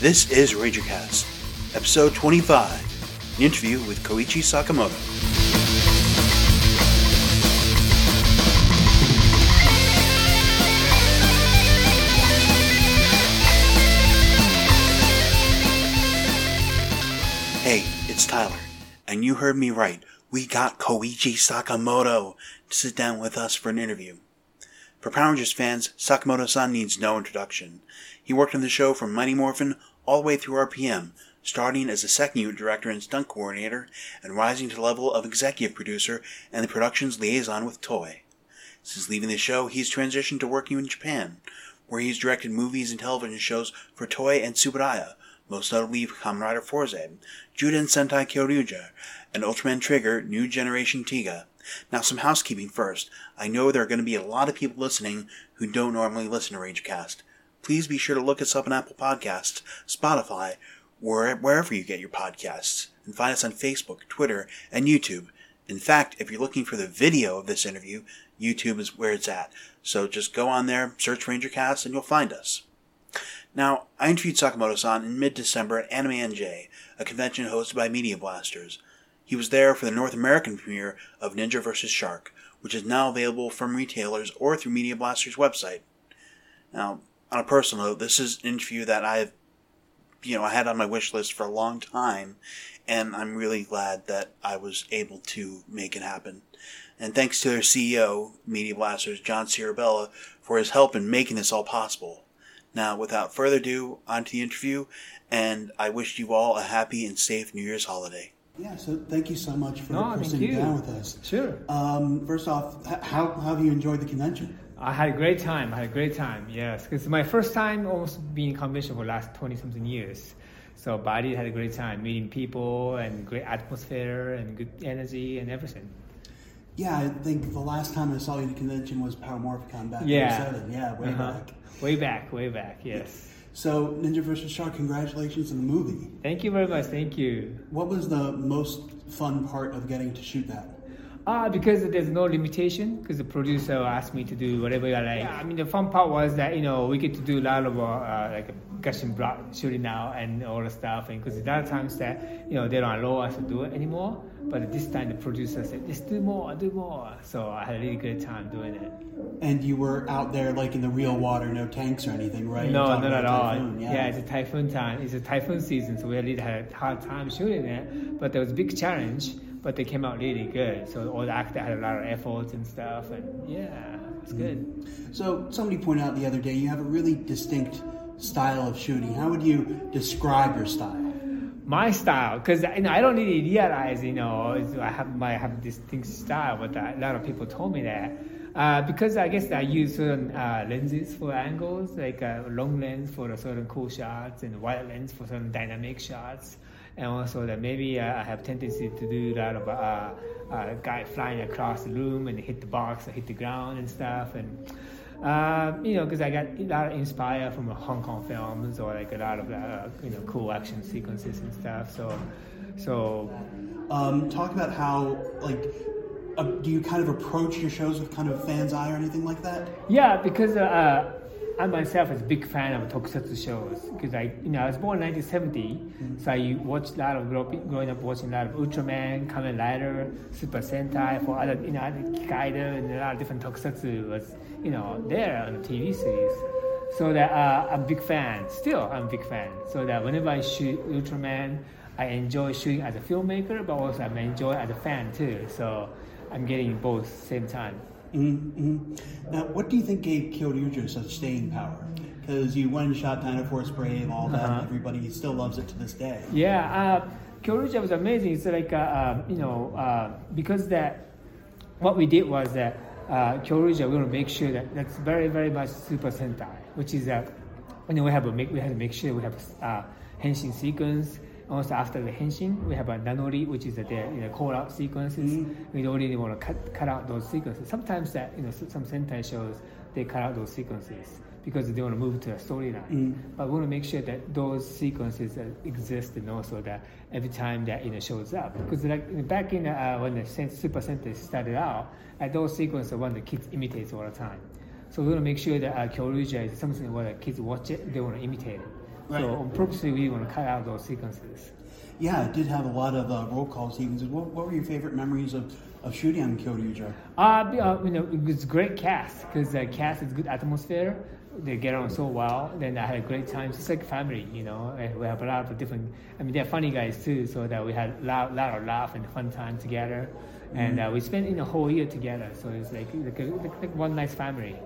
This is RangerCast, episode 25, an interview with Koichi Sakamoto. Hey, it's Tyler, and you heard me right. We got Koichi Sakamoto to sit down with us for an interview. For Power Rangers fans, Sakamoto-san needs no introduction. He worked on the show from Mighty Morphin all the way through RPM, starting as a second unit director and stunt coordinator, and rising to the level of executive producer and the production's liaison with Toei. Since leaving the show, he's transitioned to working in Japan, where he's directed movies and television shows for Toei and Tsuburaya, most notably Kamen Rider Fourze, Juden Sentai Kyoryuger, and Ultraman Trigger New Generation Tiga. Now, some housekeeping first. I know there are going to be a lot of people listening who don't normally listen to RangerCast. Please be sure to look us up on Apple Podcasts, Spotify, or wherever you get your podcasts, and find us on Facebook, Twitter, and YouTube. In fact, if you're looking for the video of this interview, YouTube is where it's at. So just go on there, search RangerCast, and you'll find us. Now, I interviewed Sakamoto-san in mid-December at Anime NJ, a convention hosted by Media Blasters. He was there for the North American premiere of Ninja vs. Shark, which is now available from retailers or through Media Blasters' website. Now, on a personal note, this is an interview that I've, you know, I had on my wish list for a long time, and I'm really glad that I was able to make it happen. And thanks to their CEO, Media Blasters, John Sirabella, for his help in making this all possible. Now, without further ado, on to the interview, and I wish you all a happy and safe New Year's holiday. Yeah, so thank you so much for, No, sitting down with us. Sure. Um, first off, how, how have you enjoyed the convention? I had a great time. I had a great time. Yes, because it's my first time almost being in convention for the last twenty something years. So, but I did had a great time meeting people and great atmosphere and good energy and everything. Yeah, I think the last time I saw you at a convention was Power Morphicon back Yeah. in 07. Yeah, way Uh-huh. back. Way back, way back. Yes. So, Ninja vs. Shark, congratulations on the movie. Thank you very much. Thank you. What was the most fun part of getting to shoot that? Ah, because there's no limitation. Because the producer asked me to do whatever I like. Yeah, I mean, the fun part was that you know we get to do a lot of uh, uh, like gush and blood shooting now and all the stuff. And because there are times that you know they don't allow us to do it anymore. But this time the producer said, "Just do more, do more." So I had a really good time doing it. And you were out there like in the real water, no tanks or anything, right? No, not at all. typhoon, yeah. it's a typhoon time. It's a typhoon season, so we really had a hard time shooting it. But there was a big challenge, but they came out really good. So all the actors had a lot of efforts and stuff, and yeah, it's good. So, somebody pointed out the other day you have a really distinct style of shooting. How would you describe your style? My style, because you know, I don't really realize, you know, I have my have distinct style, but a lot of people told me that. Uh, because I guess I use certain uh, lenses for angles, like a long lens for certain cool shots and wide lens for certain dynamic shots. And also that maybe I have tendency to do a lot of uh, uh, guy flying across the room and hit the box or hit the ground and stuff. And um, you know, because I got a lot of inspired from Hong Kong films or like a lot of uh, you know cool action sequences and stuff. So, so Um, talk about how, like, uh, do you kind of approach your shows with kind of a fan's eye or anything like that? yeah, because uh, uh, I myself is a big fan of tokusatsu shows because I you know I was born in 1970, so I watched a lot of growing up watching a lot of Ultraman, Kamen Rider, Super Sentai for other you know other Kaido and a lot of different tokusatsu was you know there on the TV series. So that uh, I'm a big fan. Still, I'm a big fan. So that whenever I shoot Ultraman, I enjoy shooting as a filmmaker, but also I enjoy as a fan too. So I'm getting both same time. Mm-hmm. Now, what do you think gave Kyoryuger such staying power? Because you went and shot Dynaforce Brave, all that, Uh-huh. everybody still loves it to this day. Yeah, uh, Kyoryuger was amazing. It's like, uh, uh, you know, uh, because that, what we did was that uh, Kyoryuger, we want to make sure that that's very, very much Super Sentai, which is that, you know, we have to make, we have to make sure we have uh, henshin sequence. Also, after the henshin, we have a nanori, which is the you know, call out sequences. We don't really want to cut, cut out those sequences. Sometimes that, you know, some Sentai shows, they cut out those sequences because they want to move to a storyline. But we want to make sure that those sequences uh, exist and also that every time that you know shows up. Because like back in uh, when the Super Sentai started out, uh, those sequences are one the kids imitate all the time. So we want to make sure that uh, Kyoryuger is something where the kids watch it, they want to imitate it. Right. So on purposely, we want to cut out those sequences. Yeah, it did have a lot of uh, roll call sequences. What, what were your favorite memories of, of shooting on Kyoryuger? Uh, uh, you know, it was great cast because the cast is good atmosphere. They get on so well. Then I had a great time. It's like family, you know. And we have a lot of different. I mean, they're funny guys too. So that we had a lot, lot of laugh and fun time together. And uh, we spent in a whole year together. So it's like like, like, like one nice family.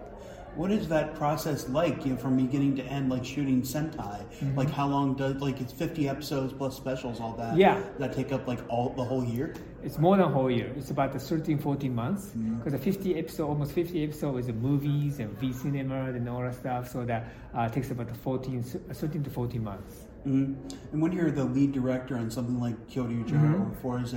What is that process like, you know, from beginning to end, like shooting Sentai? Mm-hmm. Like how long does like it's fifty episodes plus specials, all that? Yeah. Does that take up like all the whole year? It's more than a whole year. It's about the 13, 14 months. Because the 50 episode, almost 50 episode is the movies and V cinema and all that stuff. So that uh, takes about the 14, uh, 13 to 14 months. hmm And when you're the lead director on something like Kyoryuger Mm-hmm. or Fourze,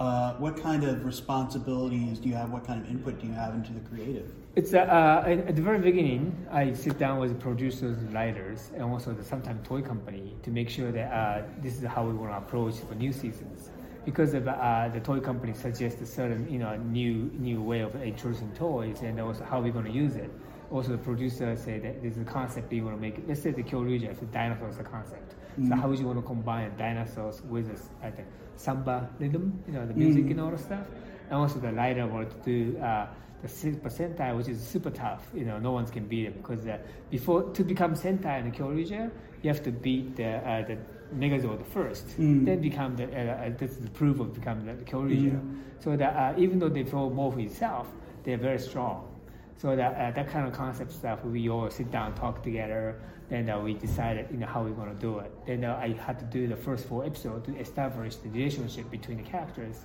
uh, what kind of responsibilities do you have? What kind of input do you have into the creative? It's uh, uh, at the very beginning, I sit down with producers, writers, and also the sometimes toy company to make sure that uh, this is how we want to approach for new seasons. Because of, uh, the toy company suggests a certain you know new new way of introducing toys, and also how we're going to use it. Also, the producer say that this is a concept we want to make. Let's say the Kyoryuger, the dinosaurs a concept. So how would you want to combine dinosaurs with this, I the samba rhythm, you know, the music and all the stuff? And also the writer wanted to do uh, the Super Sentai, which is super tough. You know, no one can beat it because uh, before to become Sentai in the Kyoryuger, you have to beat the uh, the Megazord first, then become the uh, uh, this the proof of becoming the Kyoryuger. So that uh, even though they throw more for itself, they're very strong. So that uh, that kind of concept stuff, we all sit down, talk together. Then uh, we decided, you know, how we're gonna do it. Then uh, I had to do the first four episodes to establish the relationship between the characters.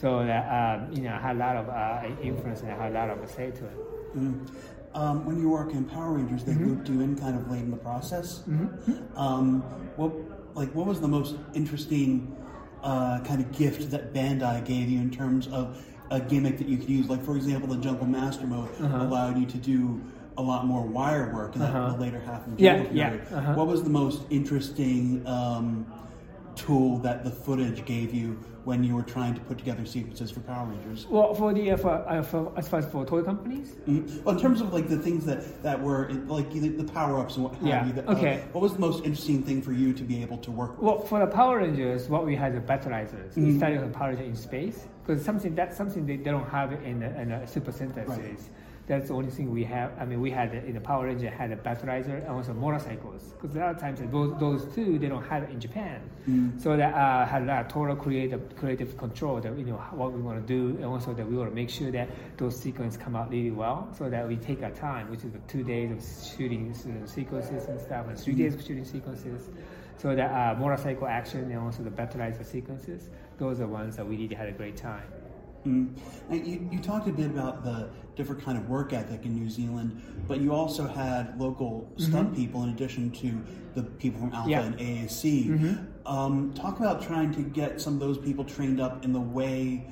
So that um, you know, I had a lot of uh, influence and I had a lot of say to it. Mm. Um, when you work in Power Rangers, they Mm-hmm. looped you in kind of late in the process. Um, what like what was the most interesting uh, kind of gift that Bandai gave you in terms of a gimmick that you could use? Like for example, the Jungle Master mode Uh-huh. allowed you to do a lot more wire work in that Uh-huh. the later half of the Yeah, yeah, uh-huh. What was the most interesting um, tool that the footage gave you when you were trying to put together sequences for Power Rangers? Well, for the uh, for, uh, for as far as for toy companies, Mhm. Well, in terms of like the things that that were like the, the power ups and what have Yeah, you. That, okay. Uh, what was the most interesting thing for you to be able to work with? Well, for the Power Rangers, what we had the battlizers. We started with the Power Rangers in space because something that's something they, they don't have in the, in the Super Sentai Right. series. That's the only thing we have. I mean, we had in the Power Ranger had a battlizer and also motorcycles because a lot of times those, those two they don't have it in Japan. So that uh, had a lot of total creative creative control that you know what we want to do and also that we want to make sure that those sequences come out really well so that we take our time, which is the two days of shooting uh, sequences and stuff and 3 days of shooting sequences. So the uh, motorcycle action and also the battlizer sequences, those are ones that we really had a great time. Mm. Now, you, you talked a bit about the different kind of work ethic in New Zealand, but you also had local stunt people in addition to the people from Alpha Mm-hmm. Yeah. and AAC. Um, talk about trying to get some of those people trained up in the way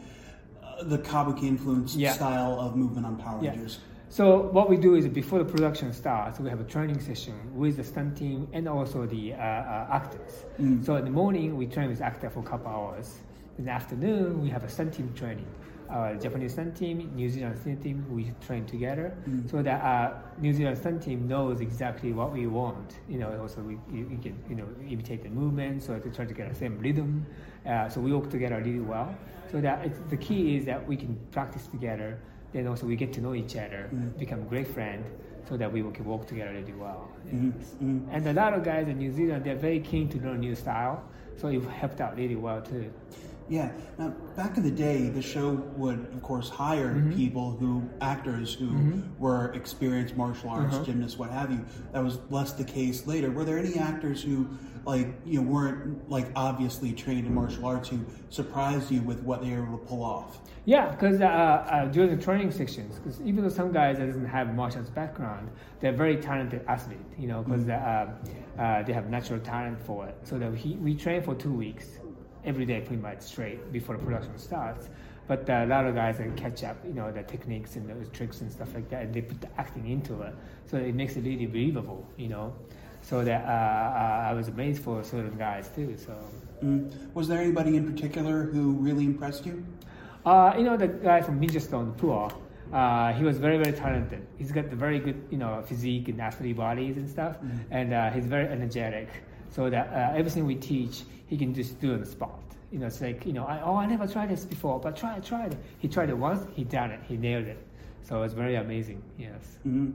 uh, the Kabuki influenced Yeah. style of movement on Power Yeah. Rangers. So what we do is before the production starts, we have a training session with the stunt team and also the uh, uh, actors. So in the morning we train with actor for a couple hours. In the afternoon we have a stunt team training. Our Japanese stunt team, New Zealand stunt team, we train together so that uh, New Zealand stunt team knows exactly what we want. You know, also we, can you know imitate the movement so to try to get the same rhythm. Uh, so we work together really well. So that it's, the key is that we can practice together then also we get to know each other, become great friends, so that we can work together really well. And a lot of guys in New Zealand, they're very keen to learn new style, so it helped out really well too. Yeah. Now, back in the day, the show would, of course, hire Mm-hmm. people who, actors who were experienced martial arts, Uh-huh. gymnasts, what have you. That was less the case later. Were there any actors who, like, you know, weren't like obviously trained in martial arts who surprised you with what they were able to pull off? Yeah, because uh, uh, during the training sections, because even though some guys that doesn't have martial arts background, they're very talented athlete, you know, because uh, uh, they have natural talent for it. So that we, we train for two weeks, every day pretty much straight before the production starts. But a lot of guys can catch up, you know, the techniques and those tricks and stuff like that, and they put the acting into it, so it makes it really believable, you know. So that uh, uh, I was amazed for certain guys too. So. Mm. Was there anybody in particular who really impressed you? Uh, you know the guy from Ninja Storm, Pua. Uh, he was very very talented. He's got the very good you know physique and athlete bodies and stuff, and uh, he's very energetic. So that uh, everything we teach, he can just do on the spot. You know, it's like you know, I, oh I never tried this before, but try it, try it. He tried it once, he done it, he nailed it. So it's very amazing. Yes. hmm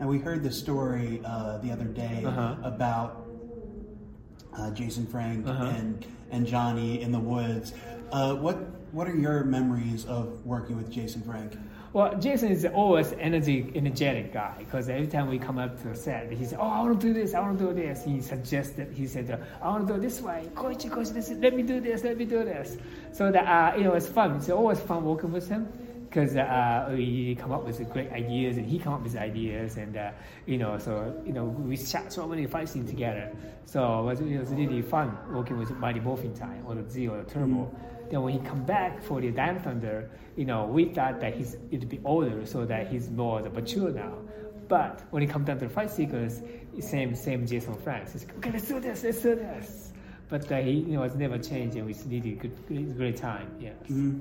And we heard the story uh, the other day Uh-huh. about uh, Jason Frank Uh-huh. and and Johnny in the woods. Uh, what what are your memories of working with Jason Frank? Well, Jason is always energy, energetic guy because every time we come up to the set, he said, "Oh, I want to do this. I want to do this." He suggested. He said, "I want to do this way, Koichi, Koichi, this, let me do this. Let me do this." So that uh, you know, it's fun. It's always fun working with him because uh, we come up with great ideas and he come up with ideas and uh, you know, so you know, we shot so many fight scenes together. So it was, it was really fun working with Mighty Morphin Time or the Z or the Turbo. Then when he come back for the Dino Thunder, you know, we thought that he's it'd be older, so that he's more the mature now. But when he comes down to the fight sequence, same same Jason Franks. He's okay, let's do this, let's do this. But uh, he, you know, it's never changed, and we really good, good great time. Yes. Mhm.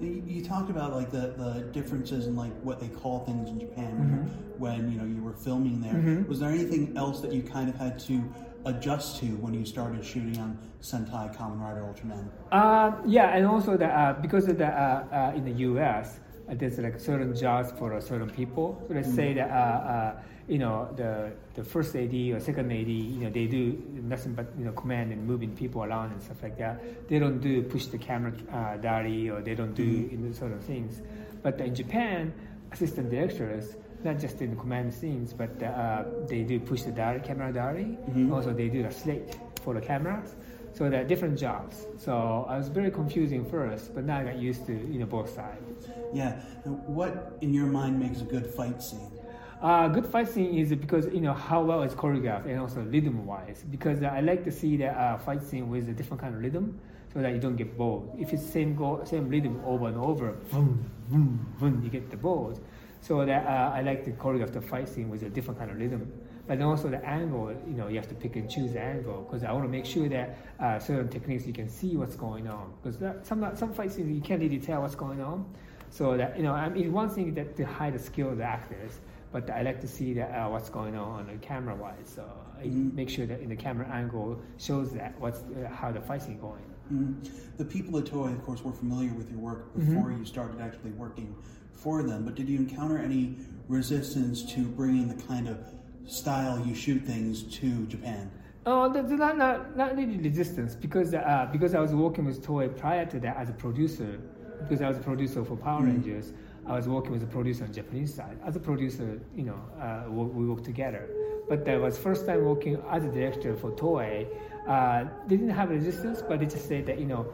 You, you talked about like the, the differences in like what they call things in Japan Mm-hmm. when you know you were filming there. Was there anything else that you kind of had to adjust to when you started shooting on Sentai Kamen Rider Ultraman? Uh, yeah, and also that uh, because of the uh, uh, in the U.S. Uh, there's like certain jobs for uh, certain people. So let's say that uh, uh, you know the the first AD or second AD, you know they do nothing but you know command and moving people around and stuff like that. They don't do push the camera uh, or they don't do you know, sort of things. But in Japan, assistant directors. Not just in the command scenes, but uh, they do push the diary, camera diary. Also, they do the slate for the cameras. So they're different jobs. So I was very confusing first, but now I got used to you know both sides. Yeah. What in your mind makes a good fight scene? Uh, good fight scene is because you know how well it's choreographed and also rhythm wise. Because I like to see the uh, fight scene with a different kind of rhythm, so that you don't get bored. If it's same go same rhythm over and over, boom, boom, boom, you get the bored. So that uh, I like to choreograph the fight scene with a different kind of rhythm. But then also the angle, you know, you have to pick and choose the angle because I want to make sure that uh, certain techniques you can see what's going on. Because some some fight scenes you can't really tell what's going on. So that you know, I mean, one thing that to hide the skill of the actors, but I like to see that uh, what's going on on the camera wise. So I make sure that in the camera angle shows that what's uh, how the fight scene going. Mhm. The people at Toei, of course, were familiar with your work Mm-hmm. before you started actually working for them. But did you encounter any resistance to bringing the kind of style you shoot things to Japan? Oh, there's not, not, not really resistance because uh, because I was working with Toei prior to that as a producer. Because I was a producer for Power Rangers, I was working with a producer on Japanese side. As a producer, you know, uh, we, we worked together. But that was first time working as a director for Toei. Uh, they didn't have resistance, but they just said that you know,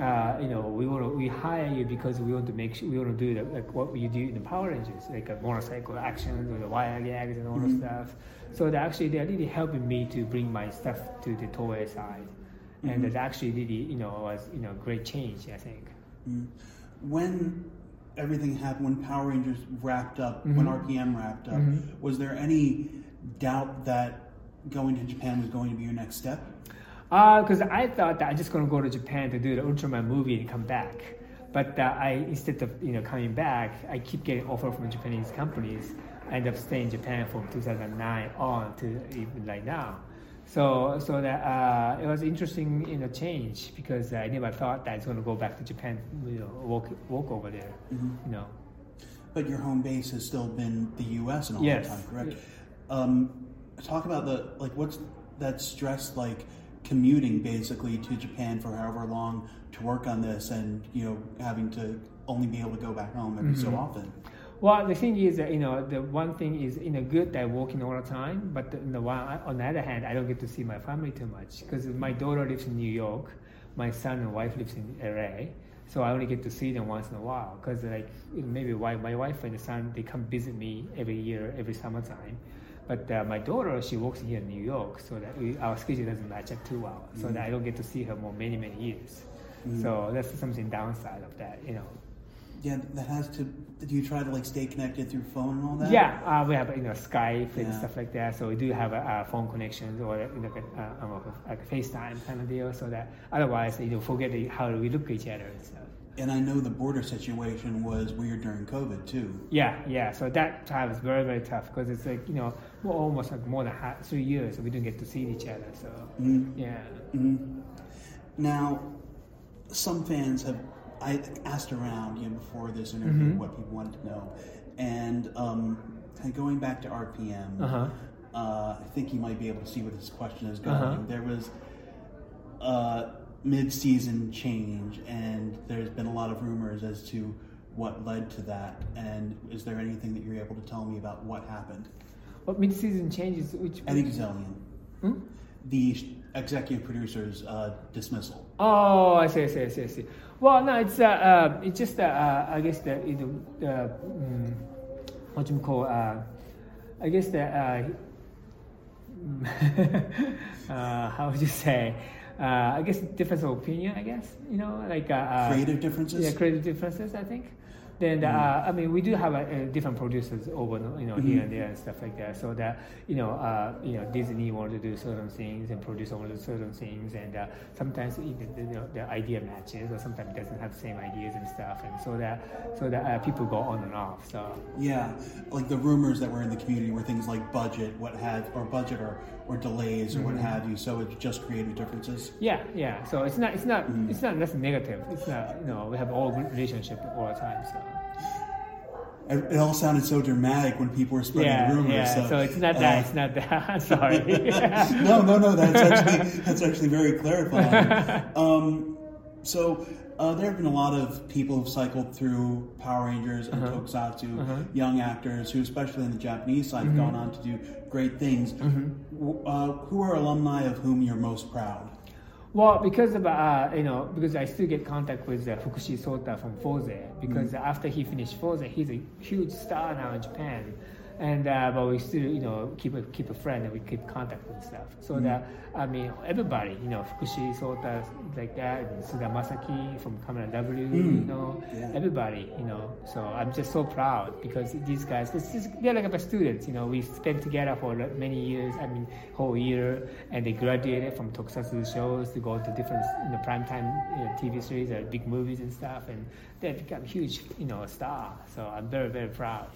uh, you know, we want to we hire you because we want to make sure we want to do the, like what you do in the Power Rangers, like a motorcycle actions or the wire gags and all the stuff. So they actually they're really helping me to bring my stuff to the Toei side, and that actually really you know was you know great change I think. Mm. When everything happened, when Power Rangers wrapped up, when Mm-hmm. RPM wrapped up, was there any doubt that going to Japan was going to be your next step? Because I thought that I'm just going to go to Japan to do the Ultraman movie and come back. But uh, I instead of you know coming back, I keep getting offer from Japanese companies. I end up staying in Japan from 2009 on to even like now. So so that uh, it was interesting in a change because I never thought that I was going to go back to Japan, you know, walk walk over there, you know. But your home base has still been the U.S. and all Yes. the time, correct? Um, talk about the like, what's that stress like commuting basically to Japan for however long to work on this, and you know having to only be able to go back home every Mm-hmm. so often. Well, the thing is that you know the one thing is you know good that working all the time, but the, the one, on the other hand, I don't get to see my family too much because my daughter lives in New York, my son and wife lives in LA, so I only get to see them once in a while because like maybe my wife and the son they come visit me every year every summertime. But uh, my daughter, she works here in New York, so that we, our schedule doesn't match up too well. So that I don't get to see her for many, many years. So that's something downside of that, you know. Yeah, that has to. Do you try to like stay connected through phone and all that? Yeah, uh, we have you know Skype and Yeah. stuff like that. So we do have a, a phone connection or you know, uh, um, like a FaceTime kind of deal. So that otherwise you know forget how we look at each other and stuff. And I know the border situation was weird during COVID too. Yeah, yeah. So that time was very, very tough because it's like you know, we're almost like more than half, three years, so we didn't get to see each other. So yeah. Now, some fans have I asked around you know, before this interview what people wanted to know, and um, kind of going back to RPM, Uh-huh. uh, I think you might be able to see where this question is going. Uh-huh. There was a mid-season change, and there's been a lot of rumors as to what led to that. And is there anything that you're able to tell me about what happened? What mid-season changes? Which Eddie Guzelian, Hmm? the executive producer's uh, dismissal. Oh, I see, I see, I see, I see. Well, no, it's uh, uh it's just uh, uh, I guess the you know, the um, what you call uh, I guess the uh, uh, how would you say? Uh, I guess difference of opinion. I guess you know, like uh, uh, Creative differences? Yeah, creative differences. I think. Then uh, I mean, we do have uh, different producers over you know here and there and stuff like that. So that you know, uh, you know, Disney wanted to do certain things and produce wanted to do certain things, and uh, sometimes the, you know, the idea matches, or sometimes doesn't have the same ideas and stuff, and so that so that uh, people go on and off. So Yeah, like the rumors that were in the community were things like budget, what have, or budget, or or delays, or what have you. So it's just creative differences. yeah, yeah. So it's not it's not it's not that's negative. It's not you know we have all good relationship all the time. So. It, all sounded so dramatic when people were spreading Yeah, rumors. yeah. So, it's not uh, that. It's not that. I'm sorry. no, no, no. That's actually that's actually very clarifying. Um, so uh, there have been a lot of people who've cycled through Power Rangers and Uh-huh. Tokusatsu, young actors who, especially in the Japanese side, Mm-hmm. have gone on to do great things. W- Uh, who are alumni of whom you're most proud? Well, because of uh, you know, because I still get contact with uh, Fukushi Sota from Fourze. Because after he finished Fourze, he's a huge star now in Japan, and uh, but we still you know keep a keep a friend and we keep contact and stuff. So mm-hmm. that I mean everybody, you know, Fukushi Sota like that, and Suda Masaki from Kamen W, you mm. know, Yeah. everybody, you know. So I'm just so proud because these guys, this is, they're like my students, you know. We spent together for many years, I mean, whole year, and they graduated from tokusatsu shows to go to different, you know, primetime you know, TV series or big movies and stuff, and they become huge, you know, star. So I'm very, very proud.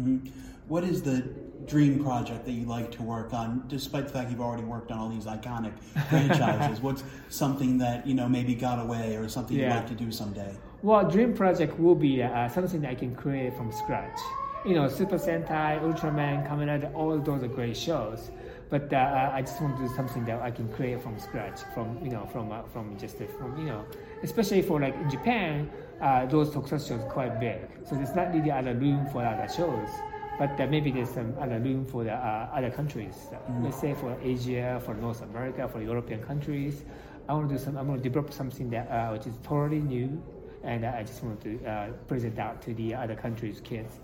Mhm. What is the dream project that you like to work on, despite the fact you've already worked on all these iconic franchises? What's something that you know maybe got away, or something you'd like to do someday? Well, dream project will be uh, something that I can create from scratch. You know, Super Sentai, Ultraman, Kamen Rider, all those are great shows. But uh, I just want to do something that I can create from scratch, from you know, from uh, from just from you know, especially for like in Japan, uh, those tokusatsu shows quite big, so there's not really other room for other shows. But uh, maybe there's some other room for the uh, other countries. Uh, Let's say for Asia, for North America, for European countries. I want to do some. I'm going to develop something that uh, which is totally new, and uh, I just want to uh, present out to the other countries' kids.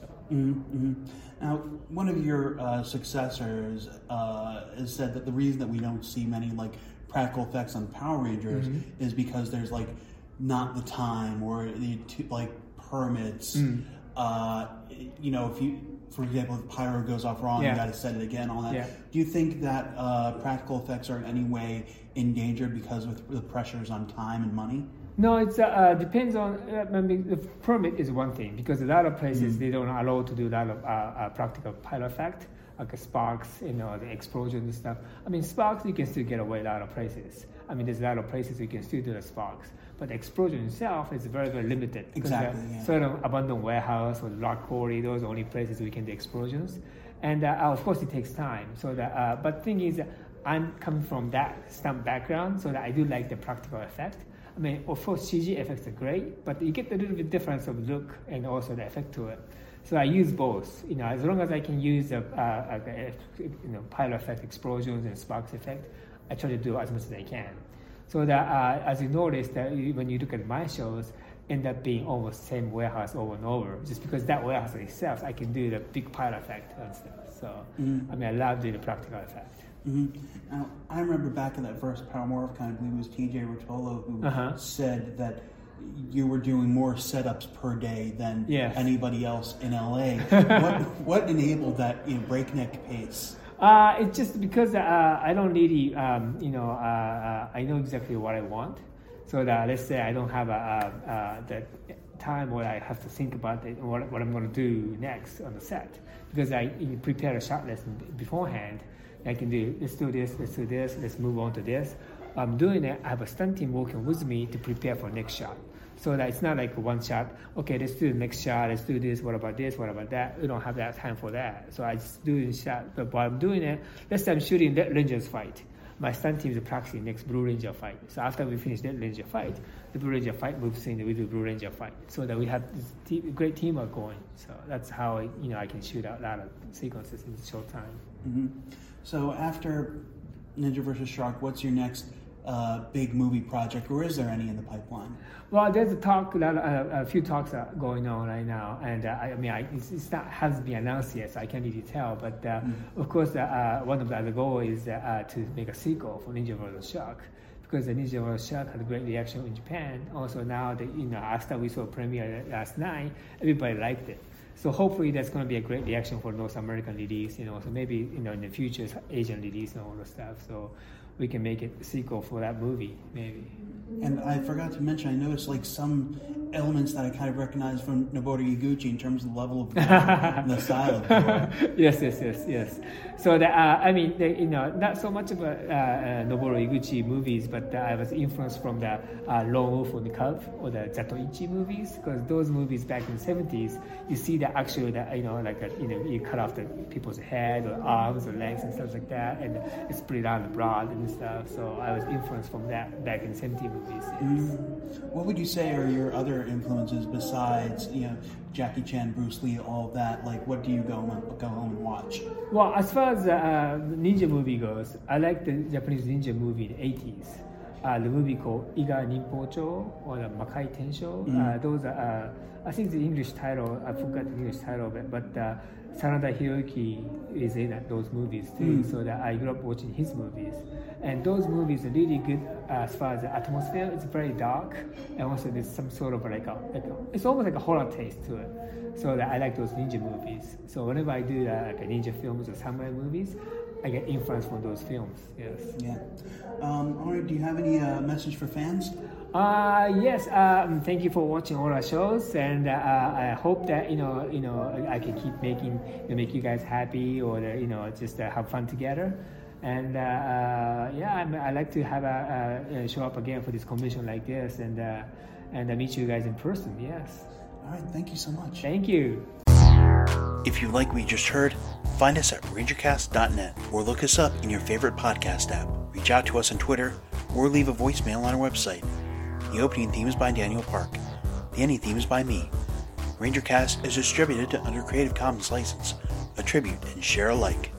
So. Mm-hmm. Now, one of your uh, successors uh, has said that the reason that we don't see many like practical effects on Power Rangers Mm-hmm. is because there's like not the time or the like permits. Mm. Uh, you know, if you, for example, if Pyro goes off wrong, Yeah. you got to set it again. All that. Yeah. Do you think that uh, practical effects are in any way endangered because of the pressures on time and money? No, it uh, uh, depends on. Uh, I mean, the permit is one thing because a lot of places they don't allow to do a lot of uh, uh, practical pyro effect, like sparks, you know, the explosion and stuff. I mean, sparks you can still get away a lot of places. I mean, there's a lot of places you can still do the sparks, but the explosion itself is very very limited. Exactly, the yeah. Certain abandoned warehouse or rock quarry, those are the only places we can do explosions, and uh, of course it takes time. So that, uh, but thing is, I'm coming from that stamp background, so that I do like the practical effect. I mean, of course, CG effects are great, but you get a little bit difference of look and also the effect to it. So I use both. You know, as long as I can use the, uh, uh, the you know pyro effect, explosions, and sparks effect, I try to do as much as I can. So that uh, as you notice that when you look at my shows, end up being almost same warehouse over and over, just because that warehouse itself, I can do the big pile effect and stuff. So I mean, I love doing the practical effect. hmm Now, I remember back in that first Power Morphicon, believe it was TJ Rotolo who Uh-huh. said that you were doing more setups per day than Yes. anybody else in LA. what, what enabled that you know, breakneck pace? Uh, it's just because uh, I don't really, um, you know, uh, uh, I know exactly what I want. So that let's say I don't have a, a, a the time where I have to think about it, what, what I'm going to do next on the set because I prepare a shot list beforehand. I can do let's do this, let's do this, let's move on to this. I'm doing it. I have a stunt team working with me to prepare for next shot. So that it's not like one shot. Okay, let's do the next shot. Let's do this. What about this? What about that? We don't have that time for that. So I just do the shot. But while I'm doing it, let's say I'm shooting that Rangers fight my stunt team is practicing next Blue Ranger fight. So after we finish that Ranger fight, the Blue Ranger fight moves in with the Blue Ranger fight, so that we have this te- great teamwork going. So that's how I, you know I can shoot out a lot of sequences in short time. Mm-hmm. So after Ninja vs Shark, what's your next uh, big movie project, or is there any in the pipeline? Well, there's a talk, a, a few talks are going on right now, and uh, I, mean, I, it's, it's, not hasn't been announced yet, so I can't really tell. But uh, mm. of course, uh, uh, one of the other goals is uh, to make a sequel for Ninja vs Shark, because the Ninja vs Shark had a great reaction in Japan. Also, now that you know, after we saw a premiere last night, everybody liked it. So hopefully that's going to be a great reaction for North American release, you know. So maybe you know in the future Asian release and all the stuff. So we can make it a sequel for that movie, maybe. And I forgot to mention, I noticed like some elements that I kind of recognize from Noboru Iguchi in terms of the level of the style. Of yes, yes, yes, yes. So that uh, I mean, they, you know, not so much of a uh, uh, Noboru Iguchi movies, but uh, I was influenced from the uh, Lone Wolf on the Cub or the Zatoichi movies because those movies back in the seventies, you see the actual, that you know, like a, you know, you cut off the people's head or arms or legs and stuff like that, and it's pretty long and broad and stuff. So I was influenced from that back in the seventies movies. Yes. Mm. What would you say are your other influences besides you know Jackie Chan, Bruce Lee, all that? Like, what do you go go home and watch? Well, as far as uh, ninja movie goes, I like the Japanese ninja movie in the eighties. Uh, the movie called Iga Ninpocho or the Makai Tensho. Mm. Uh, those are, uh, I think the English title, I forgot the English title of it, but uh, Sanada Hiroki is in those movies too, mm. so that I grew up watching his movies. And those movies are really good as far as the atmosphere. It's very dark, and also there's some sort of like a, like a it's almost like a horror taste to it. So that I like those ninja movies. So whenever I do like a ninja films or samurai movies, I get influence from those films. Yes. Yeah. Um, all right. Do you have any uh, message for fans? Uh, yes. Um, thank you for watching all our shows, and uh, I hope that you know, you know, I can keep making, you know, make you guys happy, or you know, just uh, have fun together. And uh, uh, yeah, i like to have a, a, show up again for this convention like this, and uh, and meet you guys in person. Yes. All right. Thank you so much. Thank you. If you like what you just heard, find us at rangercast.net or look us up in your favorite podcast app. Reach out to us on Twitter or leave a voicemail on our website. The opening theme is by Daniel Park. The ending theme is by me. RangerCast is distributed under Creative Commons license, attribute and share alike.